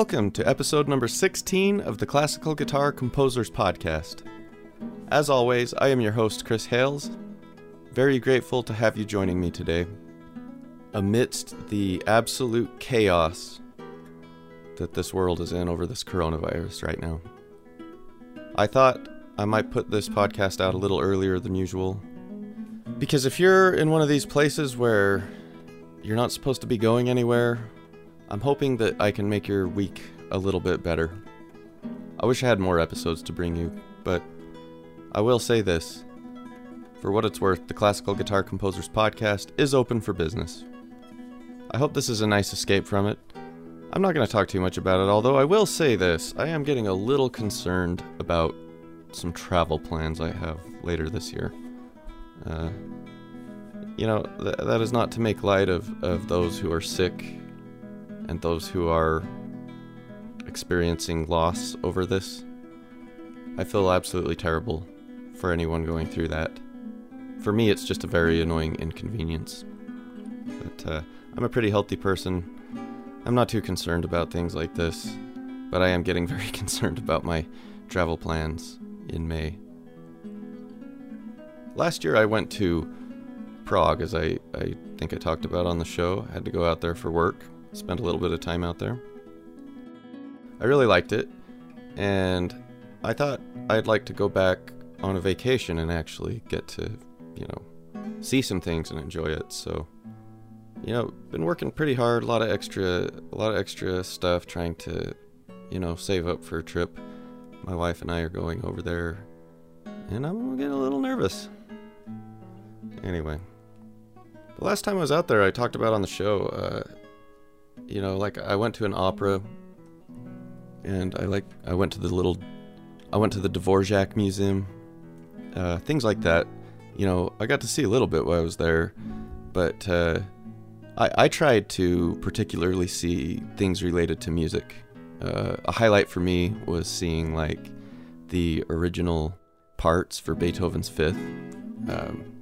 Welcome to episode number 16 of the Classical Guitar Composers Podcast. As always, I am your host, Chris Hales. Very grateful to have you joining me today. Amidst the absolute chaos that this world is in over this coronavirus right now, I thought I might put this podcast out a little earlier than usual. Because if you're in one of these places where you're not supposed to be going anywhere, I'm hoping that I can make your week a little bit better. I wish I had more episodes to bring you, but I will say this. For what it's worth, the Classical Guitar Composers Podcast is open for business. I hope this is a nice escape from it. I'm not going to talk too much about it, although I will say this I am getting a little concerned about some travel plans I have later this year. Uh, you know, th- that is not to make light of, of those who are sick and those who are experiencing loss over this. I feel absolutely terrible for anyone going through that. For me, it's just a very annoying inconvenience. But uh, I'm a pretty healthy person. I'm not too concerned about things like this, but I am getting very concerned about my travel plans in May. Last year, I went to Prague, as I, I think I talked about on the show. I had to go out there for work, spend a little bit of time out there. I really liked it, and I thought I'd like to go back on a vacation and actually get to, you know, see some things and enjoy it. So, you know, been working pretty hard, a lot of extra a lot of extra stuff trying to, you know, save up for a trip. My wife and I are going over there, and I'm getting a little nervous. Anyway, the last time I was out there, I talked about on the show, uh, you know, like I went to an opera, and I like I went to the little, I went to the Dvorak Museum, uh, things like that. You know, I got to see a little bit while I was there, but uh, I, I tried to particularly see things related to music. Uh, a highlight for me was seeing like the original parts for Beethoven's Fifth. Um,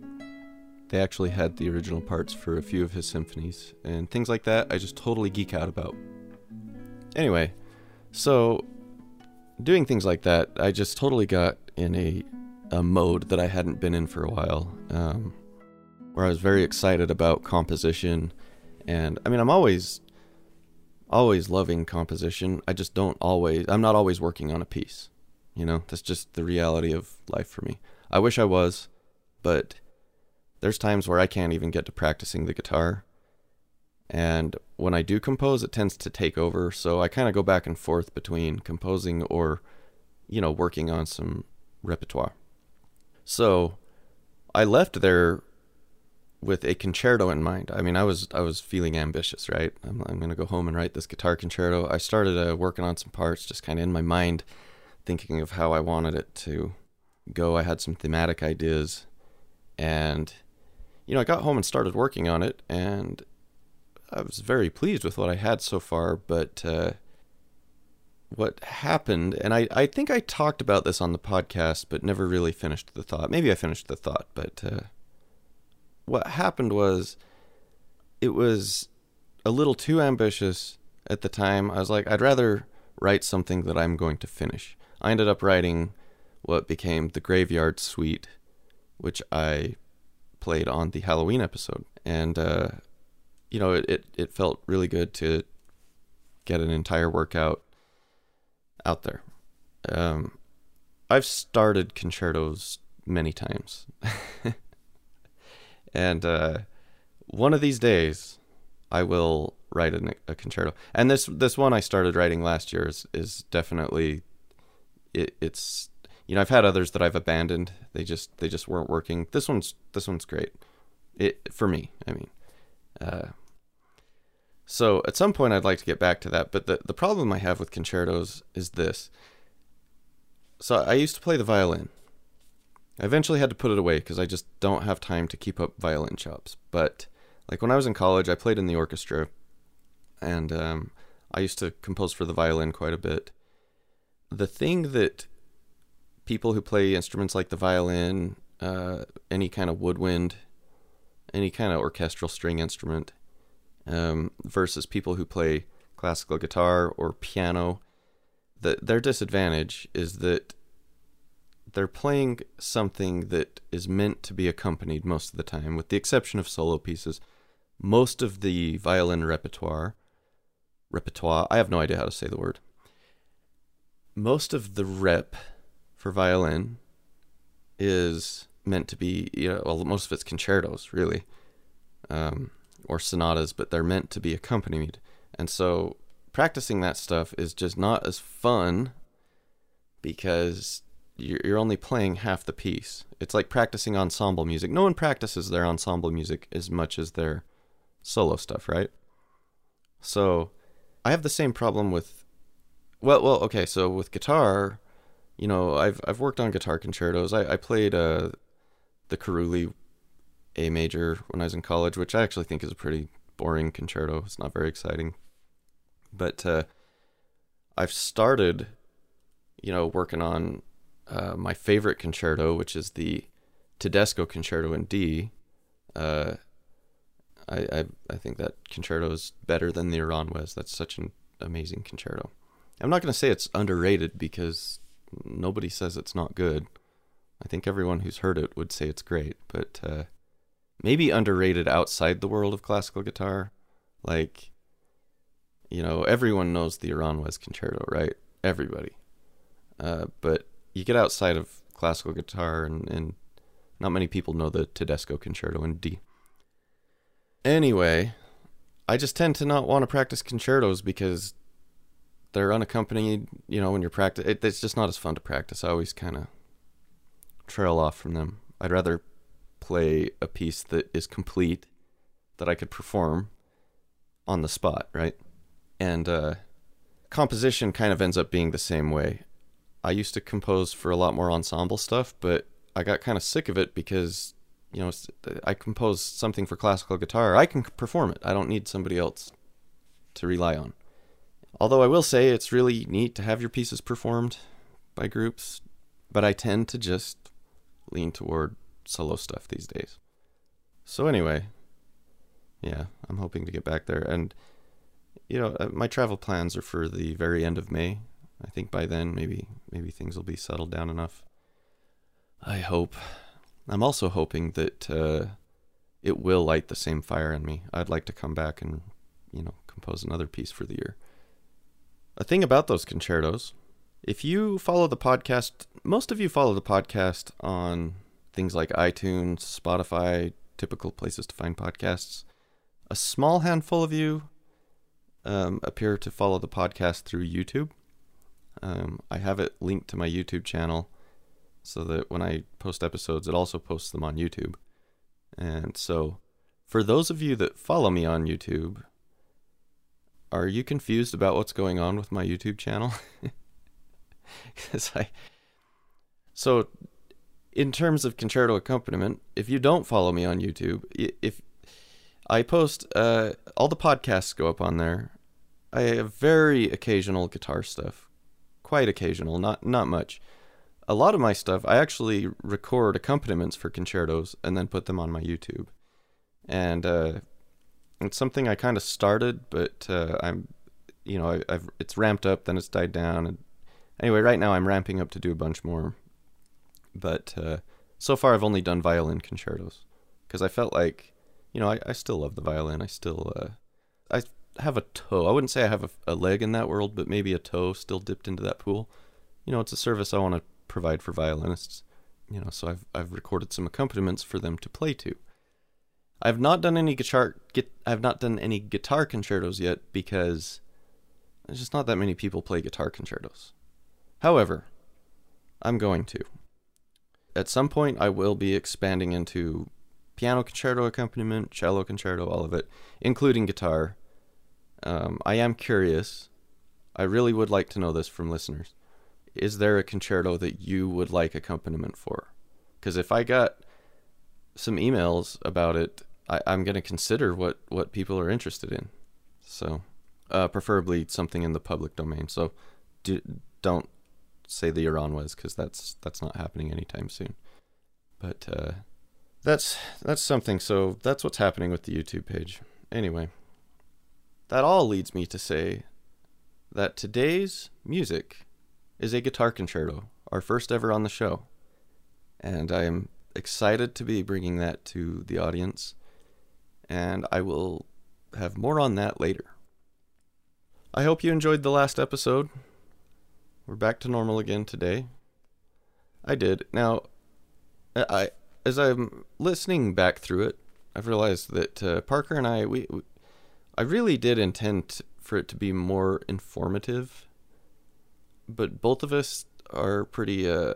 they actually had the original parts for a few of his symphonies and things like that. I just totally geek out about. Anyway, so doing things like that, I just totally got in a a mode that I hadn't been in for a while, um, where I was very excited about composition, and I mean, I'm always always loving composition. I just don't always. I'm not always working on a piece. You know, that's just the reality of life for me. I wish I was, but there's times where I can't even get to practicing the guitar. And when I do compose, it tends to take over. So I kind of go back and forth between composing or, you know, working on some repertoire. So I left there with a concerto in mind. I mean, I was I was feeling ambitious, right? I'm, I'm going to go home and write this guitar concerto. I started uh, working on some parts, just kind of in my mind, thinking of how I wanted it to go. I had some thematic ideas, and you know, I got home and started working on it, and I was very pleased with what I had so far. But uh, what happened, and I, I think I talked about this on the podcast, but never really finished the thought. Maybe I finished the thought, but uh, what happened was it was a little too ambitious at the time. I was like, I'd rather write something that I'm going to finish. I ended up writing what became the Graveyard Suite, which I played on the Halloween episode, and uh, you know, it, it it felt really good to get an entire workout out there. Um, I've started concertos many times, and uh, one of these days, I will write a, a, concerto. And this this one I started writing last year is is definitely it, it's you know I've had others that I've abandoned. They just they just weren't working. This one's this one's great. It for me. I mean. Uh, so at some point I'd like to get back to that, but the, the problem I have with concertos is this. So I used to play the violin. I eventually had to put it away because I just don't have time to keep up violin chops. But like when I was in college, I played in the orchestra, and um, I used to compose for the violin quite a bit. The thing that people who play instruments like the violin, uh, any kind of woodwind, any kind of orchestral string instrument, um, versus people who play classical guitar or piano, the, their disadvantage is that they're playing something that is meant to be accompanied most of the time, with the exception of solo pieces. Most of the violin repertoire, repertoire, I have no idea how to say the word. Most of the rep for violin is meant to be, you know, well, most of it's concertos, really, um, or sonatas, but they're meant to be accompanied. And so practicing that stuff is just not as fun because you're only playing half the piece. It's like practicing ensemble music. No one practices their ensemble music as much as their solo stuff, right? So I have the same problem with well well okay, so with guitar, you know, I've I've worked on guitar concertos. I, I played uh the Carulli A major when I was in college, which I actually think is a pretty boring concerto. It's not very exciting. But uh I've started, you know, working on uh, my favorite concerto, which is the Tedesco Concerto in D. Uh, I, I I think that concerto is better than the Iran Aranjuez. That's such an amazing concerto. I'm not going to say it's underrated because nobody says it's not good. I think everyone who's heard it would say it's great, but uh, maybe underrated outside the world of classical guitar. Like, you know, everyone knows the Aranjuez concerto, right? Everybody. Uh, but you get outside of classical guitar, and, and not many people know the Tedesco Concerto in D. Anyway, I just tend to not want to practice concertos because they're unaccompanied. You know, when you're practice, it, it's just not as fun to practice. I always kind of trail off from them. I'd rather play a piece that is complete that I could perform on the spot, right? And uh, composition kind of ends up being the same way. I used to compose for a lot more ensemble stuff, but I got kind of sick of it because, you know, I compose something for classical guitar. I can perform it. I don't need somebody else to rely on. Although I will say it's really neat to have your pieces performed by groups, but I tend to just lean toward solo stuff these days. So anyway, yeah, I'm hoping to get back there and you know, uh, my travel plans are for the very end of May, I think by then maybe maybe things will be settled down enough. I hope. I'm also hoping that uh, it will light the same fire in me. I'd like to come back and you know compose another piece for the year. A thing about those concertos, if you follow the podcast, most of you follow the podcast on things like iTunes, Spotify, typical places to find podcasts. A small handful of you um, appear to follow the podcast through YouTube. Um, I have it linked to my YouTube channel so that when I post episodes, it also posts them on YouTube. And so, for those of you that follow me on YouTube, are you confused about what's going on with my YouTube channel? Because I. So, in terms of concerto accompaniment, if you don't follow me on YouTube, if I post, uh, all the podcasts go up on there. I have very occasional guitar stuff quite occasional, not not much. A lot of my stuff, I actually record accompaniments for concertos and then put them on my YouTube, and uh, it's something I kind of started, but uh, I'm, you know, I, have it's ramped up, then it's died down, and anyway, right now I'm ramping up to do a bunch more, but uh, so far I've only done violin concertos because I felt like, you know, I, I still love the violin. I still, uh, I have a toe. I wouldn't say I have a, a, leg in that world, but maybe a toe still dipped into that pool. You know, it's a service I want to provide for violinists. You know, so I've I've recorded some accompaniments for them to play to. I've not done any guitar get I've not done any guitar concertos yet because there's just not that many people play guitar concertos. However, I'm going to. At some point I will be expanding into piano concerto accompaniment, cello concerto, all of it, including guitar um, I am curious. I really would like to know this from listeners. Is there a concerto that you would like accompaniment for? Because if I got some emails about it, I, am going to consider what, what people are interested in. So, uh, preferably something in the public domain. So, do, don't say the Aranjuez because that's that's not happening anytime soon. But uh, that's that's something. So that's what's happening with the YouTube page. Anyway, that all leads me to say that today's music is a guitar concerto, our first ever on the show. And I am excited to be bringing that to the audience. And I will have more on that later. I hope you enjoyed the last episode. We're back to normal again today. I did. Now, I as I'm listening back through it, I've realized that uh, Parker and I we, we I really did intend for it to be more informative, but both of us are pretty uh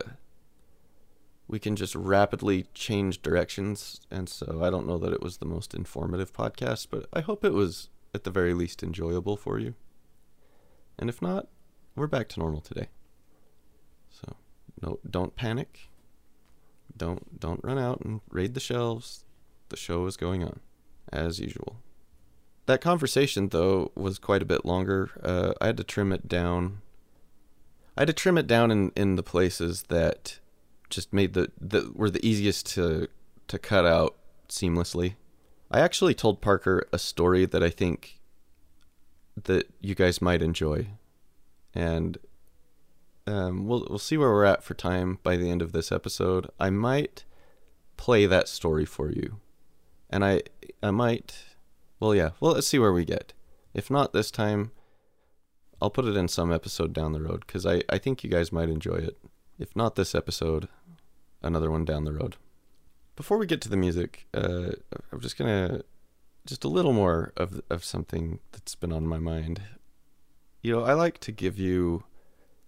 we can just rapidly change directions and so I don't know that it was the most informative podcast, but I hope it was at the very least enjoyable for you. And if not, we're back to normal today. So, no don't panic. Don't don't run out and raid the shelves. The show is going on as usual. That conversation though was quite a bit longer. Uh, I had to trim it down. I had to trim it down in, in the places that just made the that were the easiest to to cut out seamlessly. I actually told Parker a story that I think that you guys might enjoy, and um, we'll we'll see where we're at for time by the end of this episode. I might play that story for you, and I I might. Well, yeah. Well, let's see where we get. If not this time, I'll put it in some episode down the road because I I think you guys might enjoy it. If not this episode, another one down the road. Before we get to the music, uh, I'm just gonna just a little more of of something that's been on my mind. You know, I like to give you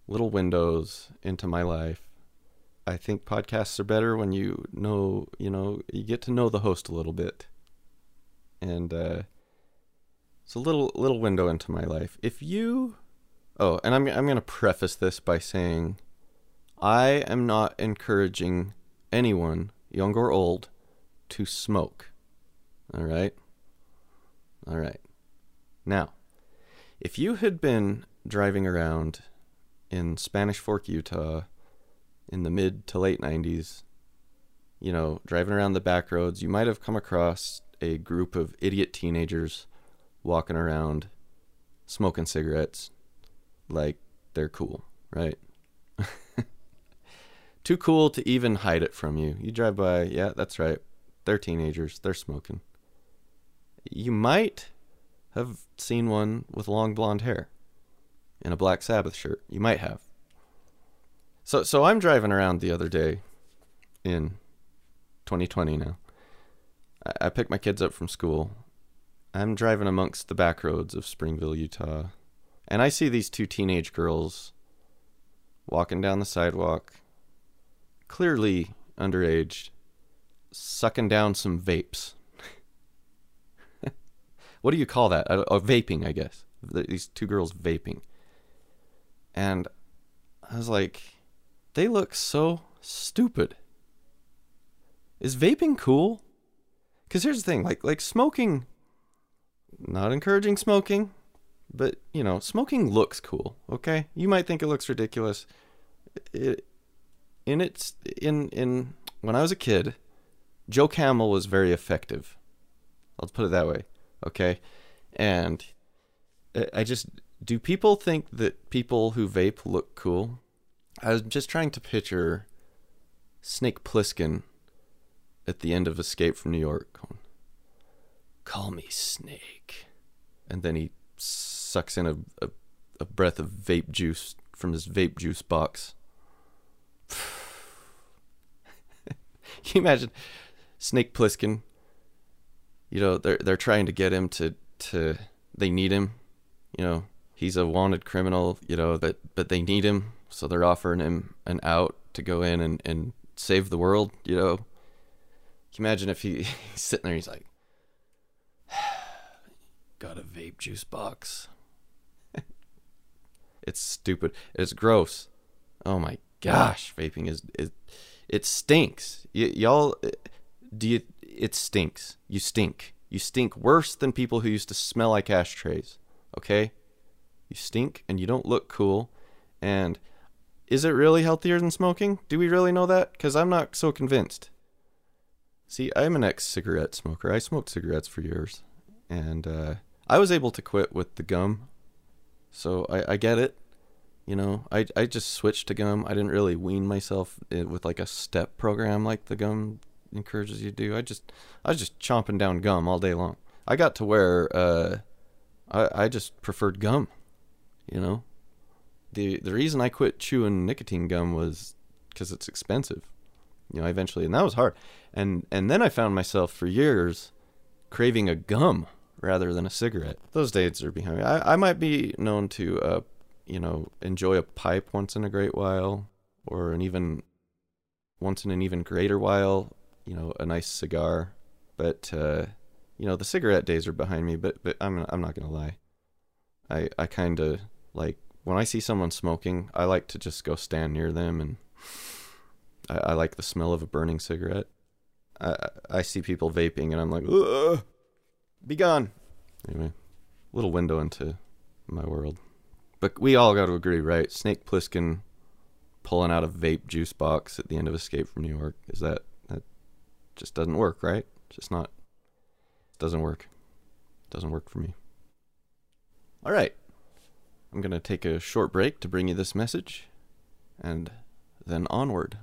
little windows into my life. I think podcasts are better when you know, you know, you get to know the host a little bit. And uh it's a little little window into my life. If you Oh, and I'm I'm going to preface this by saying I am not encouraging anyone, young or old, to smoke. All right? All right. Now, if you had been driving around in Spanish Fork, Utah in the mid to late 90s, you know, driving around the back roads, you might have come across a group of idiot teenagers walking around smoking cigarettes like they're cool, right? Too cool to even hide it from you. You drive by, yeah, that's right. They're teenagers, they're smoking. You might have seen one with long blonde hair in a Black Sabbath shirt. You might have. So so I'm driving around the other day in 2020 now. I, I picked my kids up from school. I'm driving amongst the back roads of Springville, Utah, and I see these two teenage girls walking down the sidewalk, clearly underage, sucking down some vapes. what do you call that? Oh, vaping, I guess. These two girls vaping. And I was like, they look so stupid. Is vaping cool? Because here's the thing, like like smoking. Not encouraging smoking, but you know, smoking looks cool. Okay, you might think it looks ridiculous. It, in its in in when I was a kid, Joe Camel was very effective. Let's put it that way. Okay, and uh, I just do people think that people who vape look cool? I was just trying to picture Snake Plissken at the end of Escape from New York Call me Snake. And then he sucks in a, a, a breath of vape juice from his vape juice box. you imagine Snake Plissken? You know, they're they're trying to get him to to they need him, you know, he's a wanted criminal, you know, but but they need him, so they're offering him an out to go in and, and save the world, you know. Can you imagine if he, he's sitting there, he's like, got a vape juice box. it's stupid. It's gross. Oh my gosh, vaping is is it stinks. Y- y'all, do you? It stinks. You stink. You stink worse than people who used to smell like ashtrays. Okay, you stink and you don't look cool. And is it really healthier than smoking? Do we really know that? Because I'm not so convinced. See, I'm an ex cigarette smoker. I smoked cigarettes for years. And uh, I was able to quit with the gum, so I, I get it. You know, I I just switched to gum. I didn't really wean myself eh, with like a step program like the gum encourages you to do. I just I was just chomping down gum all day long. I got to where uh, I I just preferred gum. You know, the the reason I quit chewing nicotine gum was because it's expensive. You know, eventually, and that was hard. And and then I found myself for years craving a gum rather than a cigarette. Those days are behind me. I, I might be known to, uh, you know, enjoy a pipe once in a great while, or an even once in an even greater while, you know, a nice cigar. But uh, you know, the cigarette days are behind me. But but I'm I'm not gonna lie. I I kind of like when I see someone smoking, I like to just go stand near them, and I, I like the smell of a burning cigarette. I I see people vaping, and I'm like, Ugh, be gone. Anyway, little window into my world. But we all got to agree, right? Snake Plissken pulling out a vape juice box at the end of Escape from New York is that that just doesn't work, right? It's just not. Doesn't work. Doesn't work for me. All right. I'm going to take a short break to bring you this message and then onward.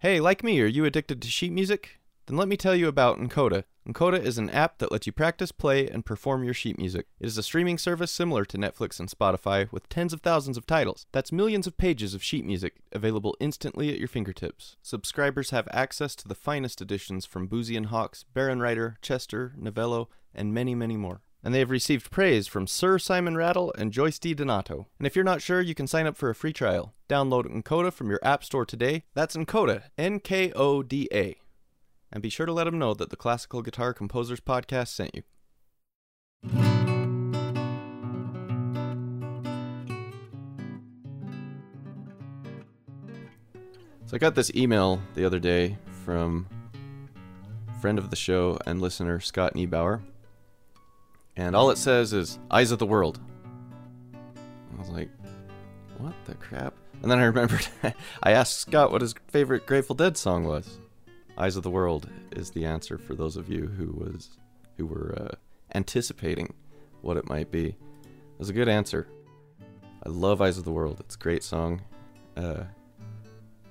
Hey, like me, are you addicted to sheet music? Then let me tell you about Encoda. Encoda is an app that lets you practice, play, and perform your sheet music. It is a streaming service similar to Netflix and Spotify with tens of thousands of titles. That's millions of pages of sheet music available instantly at your fingertips. Subscribers have access to the finest editions from Boosey and Hawkes, Bärenreiter, Chester, Novello, and many, many more and they have received praise from Sir Simon Rattle and Joyce DiDonato. And if you're not sure, you can sign up for a free trial. Download nkoda from your App Store today. That's nkoda, N K O D A. And be sure to let them know that the Classical Guitar Composers Podcast sent you. So I got this email the other day from friend of the show and listener Scott Niebauer and all it says is "Eyes of the World." I was like, "What the crap?" And then I remembered I asked Scott what his favorite Grateful Dead song was. "Eyes of the World" is the answer for those of you who was who were uh, anticipating what it might be. It was a good answer. I love "Eyes of the World." It's a great song. Uh,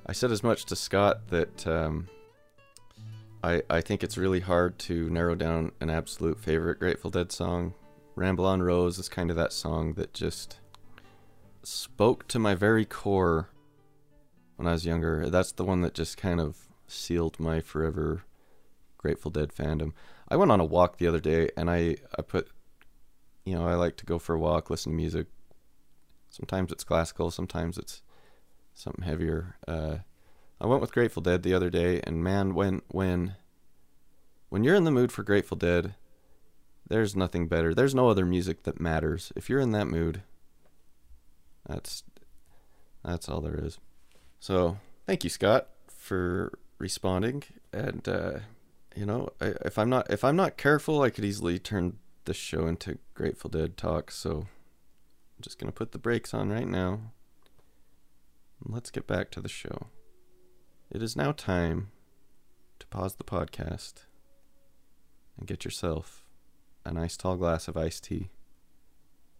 I said as much to Scott that. Um, I, I think it's really hard to narrow down an absolute favorite Grateful Dead song. Ramble on Rose is kind of that song that just spoke to my very core when I was younger. That's the one that just kind of sealed my forever Grateful Dead fandom. I went on a walk the other day and I, I put, you know, I like to go for a walk, listen to music. Sometimes it's classical, sometimes it's something heavier. Uh, I went with Grateful Dead the other day, and man, when when when you're in the mood for Grateful Dead, there's nothing better. There's no other music that matters. If you're in that mood, that's that's all there is. So thank you, Scott, for responding. And uh, you know, I, if I'm not if I'm not careful, I could easily turn this show into Grateful Dead talk. So I'm just gonna put the brakes on right now. Let's get back to the show. It is now time to pause the podcast and get yourself a nice tall glass of iced tea.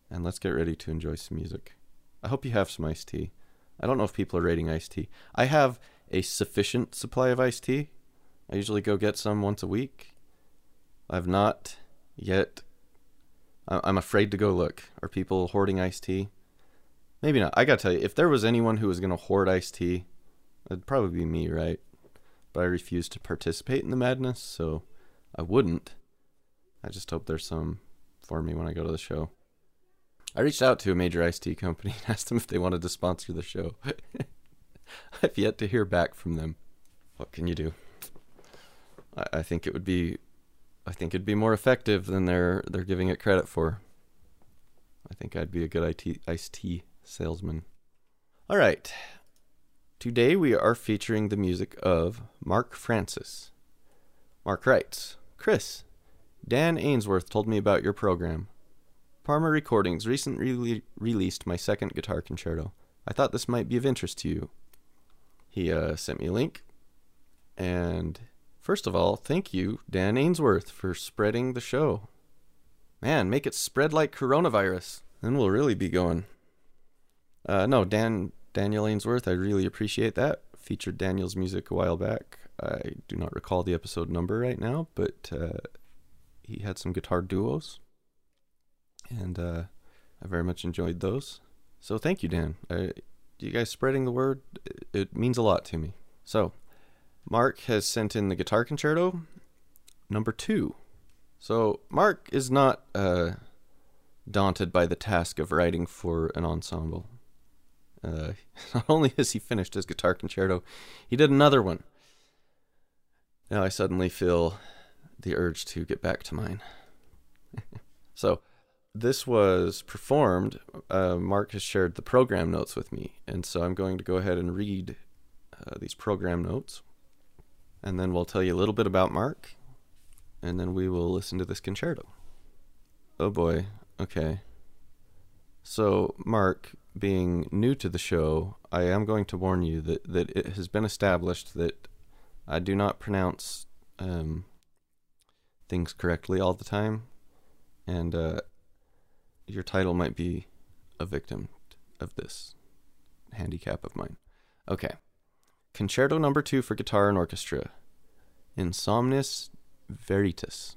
And let's get ready to enjoy some music. I hope you have some iced tea. I don't know if people are rating iced tea. I have a sufficient supply of iced tea. I usually go get some once a week. I've not yet. I'm afraid to go look. Are people hoarding iced tea? Maybe not. I gotta tell you, if there was anyone who was gonna hoard iced tea, It'd probably be me, right? But I refuse to participate in the madness, so I wouldn't. I just hope there's some for me when I go to the show. I reached out to a major iced tea company and asked them if they wanted to sponsor the show. I've yet to hear back from them. What can you do? I, I think it would be I think it'd be more effective than they're they're giving it credit for. I think I'd be a good IT, iced tea salesman. All right. Today we are featuring the music of Mark Francis. Mark writes Chris, Dan Ainsworth told me about your program. Parma Recordings recently re- released my second guitar concerto. I thought this might be of interest to you. He uh, sent me a link, and First of all, thank you, Dan Ainsworth, for spreading the show. Man, make it spread like coronavirus. Then we'll really be going. Uh, no, Dan Daniel Ainsworth, I really appreciate that. Featured Daniel's music a while back. I do not recall the episode number right now, but uh, he had some guitar duos, and uh, I very much enjoyed those. So thank you, Dan. Uh, you guys spreading the word, it means a lot to me. So, Mark has sent in the guitar concerto number two. So, Mark is not uh, daunted by the task of writing for an ensemble. Uh, not only has he finished his guitar concerto, he did another one. Now I suddenly feel the urge to get back to mine. so, this was performed. Uh, Mark has shared the program notes with me, and so I'm going to go ahead and read uh, these program notes, and then we'll tell you a little bit about Mark, and then we will listen to this concerto. Oh boy, okay. So, Mark, being new to the show, I am going to warn you that, that it has been established that I do not pronounce um, things correctly all the time, and uh, your title might be a victim of this handicap of mine. Okay. Concerto number two for guitar and orchestra. Insomnis Veritas.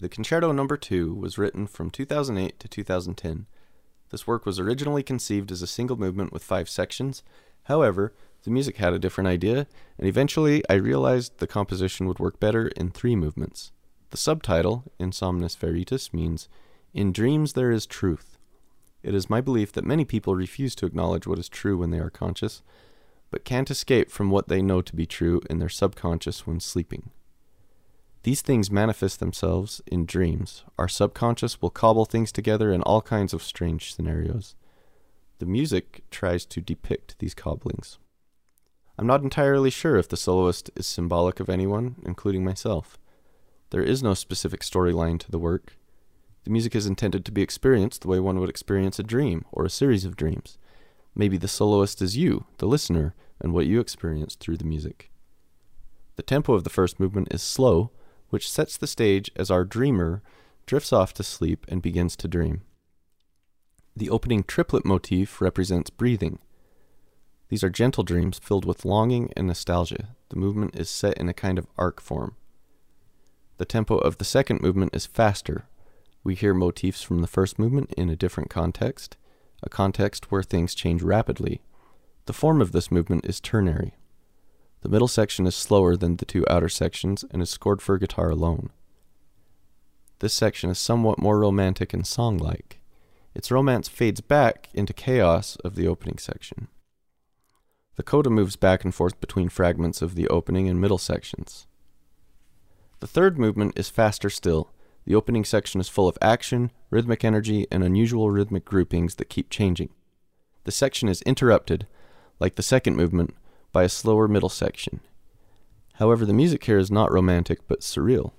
The concerto number two was written from 2008 to 2010. This work was originally conceived as a single movement with five sections. However, the music had a different idea, and eventually I realized the composition would work better in three movements. The subtitle, Insomnus Veritas, means in dreams there is truth. It is my belief that many people refuse to acknowledge what is true when they are conscious, but can't escape from what they know to be true in their subconscious when sleeping. These things manifest themselves in dreams. Our subconscious will cobble things together in all kinds of strange scenarios. The music tries to depict these cobblings. I'm not entirely sure if the soloist is symbolic of anyone, including myself. There is no specific storyline to the work, the music is intended to be experienced the way one would experience a dream or a series of dreams. Maybe the soloist is you, the listener, and what you experience through the music. The tempo of the first movement is slow, which sets the stage as our dreamer drifts off to sleep and begins to dream. The opening triplet motif represents breathing. These are gentle dreams filled with longing and nostalgia. The movement is set in a kind of arc form. The tempo of the second movement is faster, we hear motifs from the first movement in a different context, a context where things change rapidly. The form of this movement is ternary. The middle section is slower than the two outer sections and is scored for guitar alone. This section is somewhat more romantic and song like. Its romance fades back into chaos of the opening section. The coda moves back and forth between fragments of the opening and middle sections. The third movement is faster still the opening section is full of action, rhythmic energy, and unusual rhythmic groupings that keep changing. The section is interrupted, like the second movement, by a slower middle section. However, the music here is not romantic but surreal.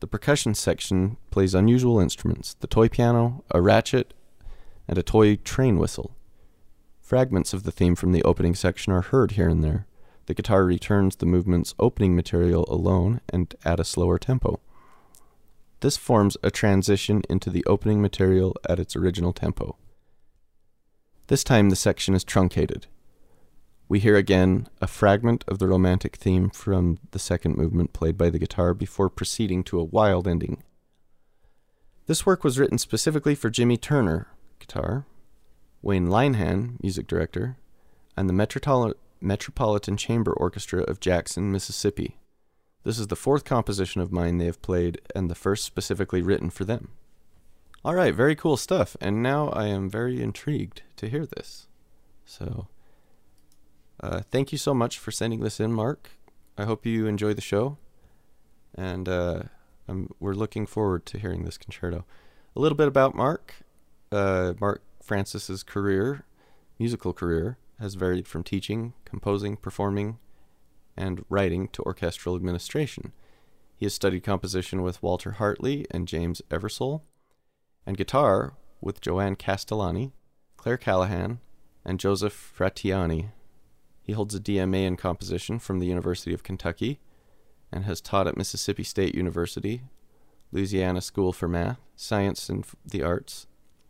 The percussion section plays unusual instruments the toy piano, a ratchet, and a toy train whistle. Fragments of the theme from the opening section are heard here and there. The guitar returns the movement's opening material alone and at a slower tempo. This forms a transition into the opening material at its original tempo. This time the section is truncated. We hear again a fragment of the romantic theme from the second movement played by the guitar before proceeding to a wild ending. This work was written specifically for Jimmy Turner, guitar, Wayne Linehan, music director, and the Metropolitan Chamber Orchestra of Jackson, Mississippi. This is the fourth composition of mine they have played, and the first specifically written for them. All right, very cool stuff. And now I am very intrigued to hear this. So, uh, thank you so much for sending this in, Mark. I hope you enjoy the show. And uh, we're looking forward to hearing this concerto. A little bit about Mark. Uh, Mark Francis's career, musical career, has varied from teaching, composing, performing, and writing to orchestral administration. He has studied composition with Walter Hartley and James Eversole, and guitar with Joanne Castellani, Claire Callahan, and Joseph Fratianni. He holds a DMA in composition from the University of Kentucky and has taught at Mississippi State University, Louisiana School for Math, Science and the Arts,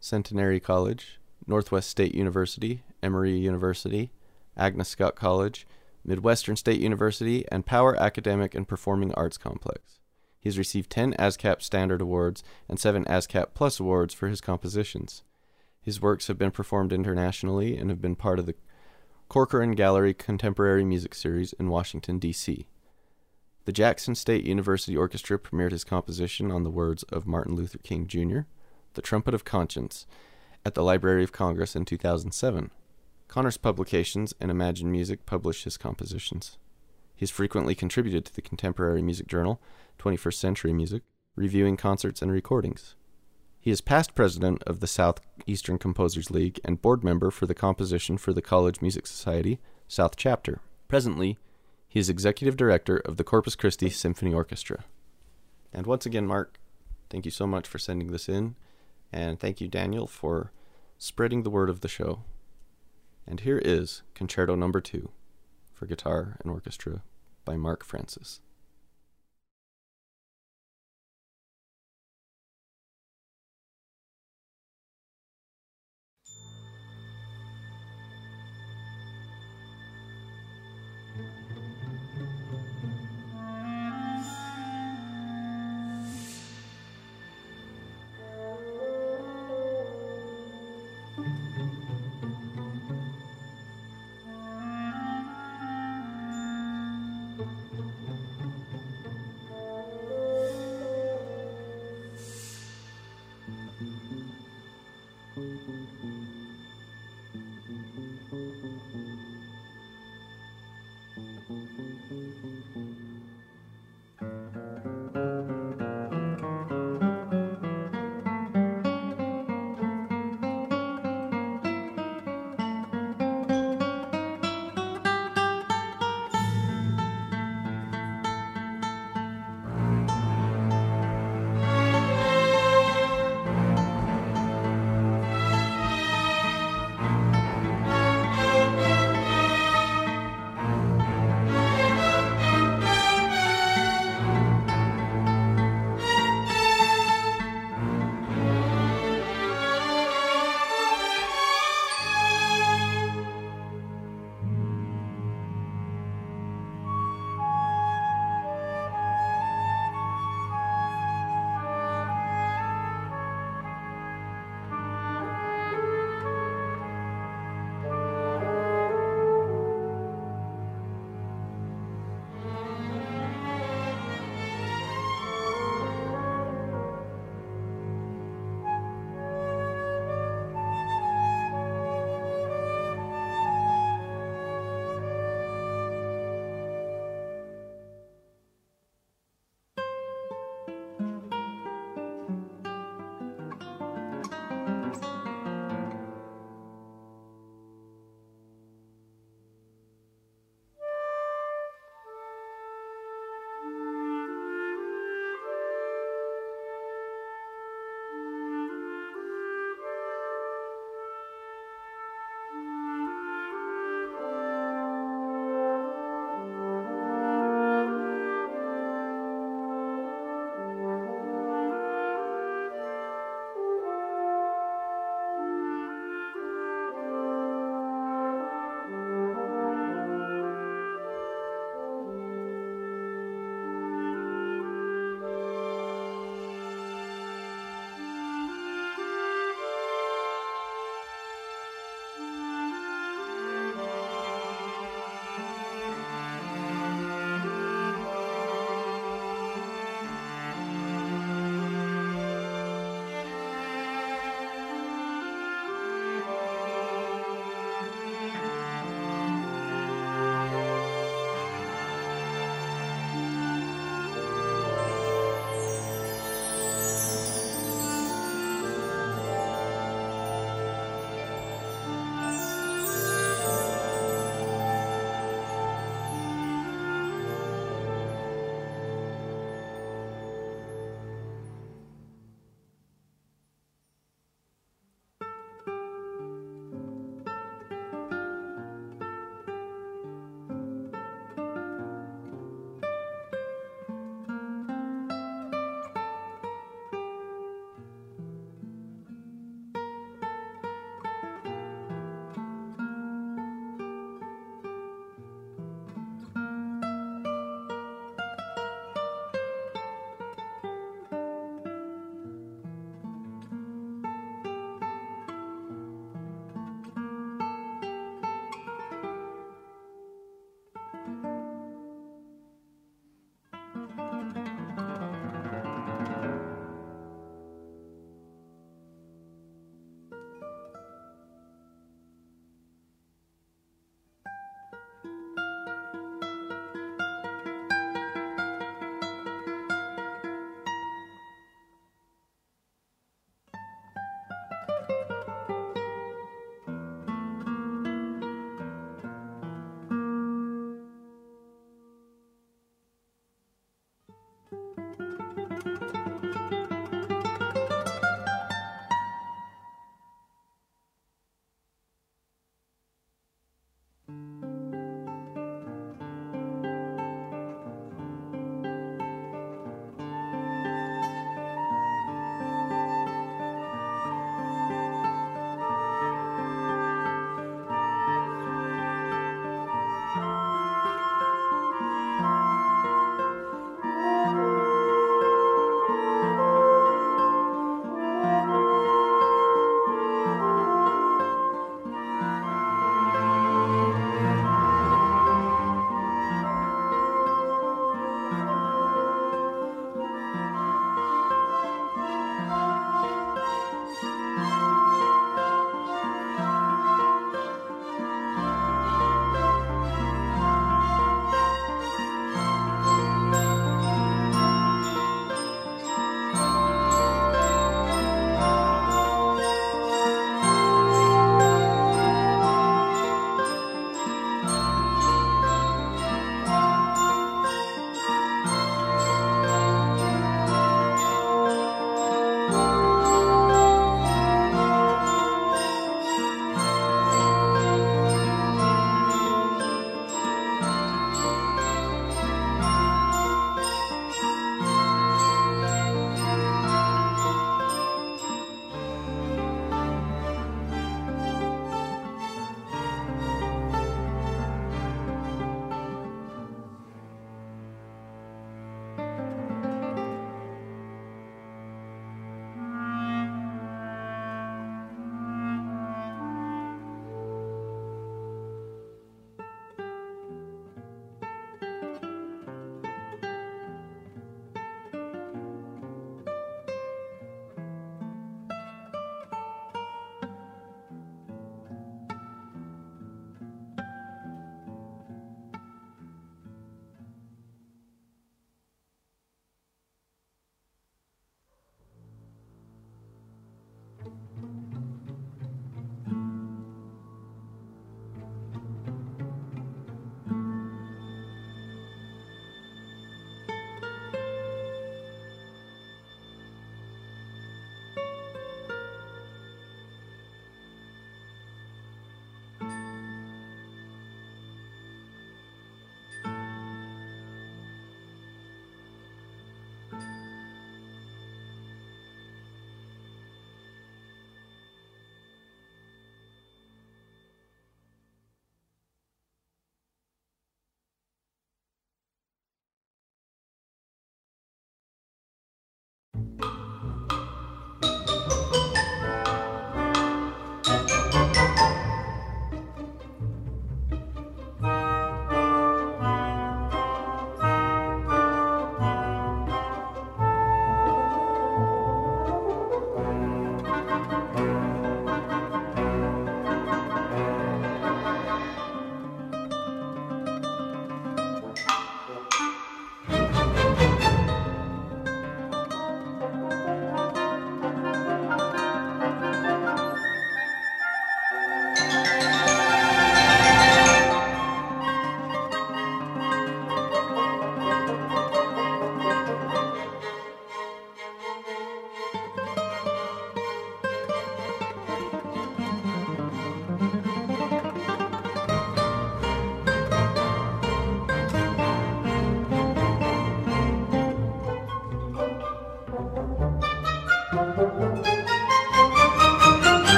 Centenary College, Northwest State University, Emory University, Agnes Scott College, Midwestern State University, and Power Academic and Performing Arts Complex. He has received 10 ASCAP Standard Awards and 7 ASCAP Plus Awards for his compositions. His works have been performed internationally and have been part of the Corcoran Gallery Contemporary Music Series in Washington, D.C. The Jackson State University Orchestra premiered his composition on the words of Martin Luther King Jr., The Trumpet of Conscience, at the Library of Congress in 2007. Connors Publications and Imagine Music publish his compositions. He has frequently contributed to the contemporary music journal, 21st Century Music, reviewing concerts and recordings. He is past president of the Southeastern Composers League and board member for the Composition for the College Music Society, South Chapter. Presently, he is executive director of the Corpus Christi Symphony Orchestra. And once again, Mark, thank you so much for sending this in, and thank you, Daniel, for spreading the word of the show. And here is Concerto Number 2 for guitar and orchestra by Mark Francis.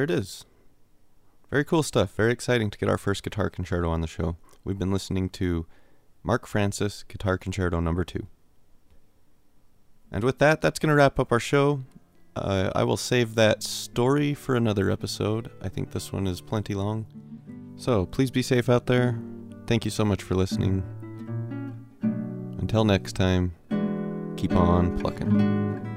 There it is. Very cool stuff. Very exciting to get our first guitar concerto on the show. We've been listening to Mark Francis Guitar Concerto Number 2. And with that, that's going to wrap up our show. Uh, I will save that story for another episode. I think this one is plenty long. So please be safe out there. Thank you so much for listening. Until next time, keep on plucking.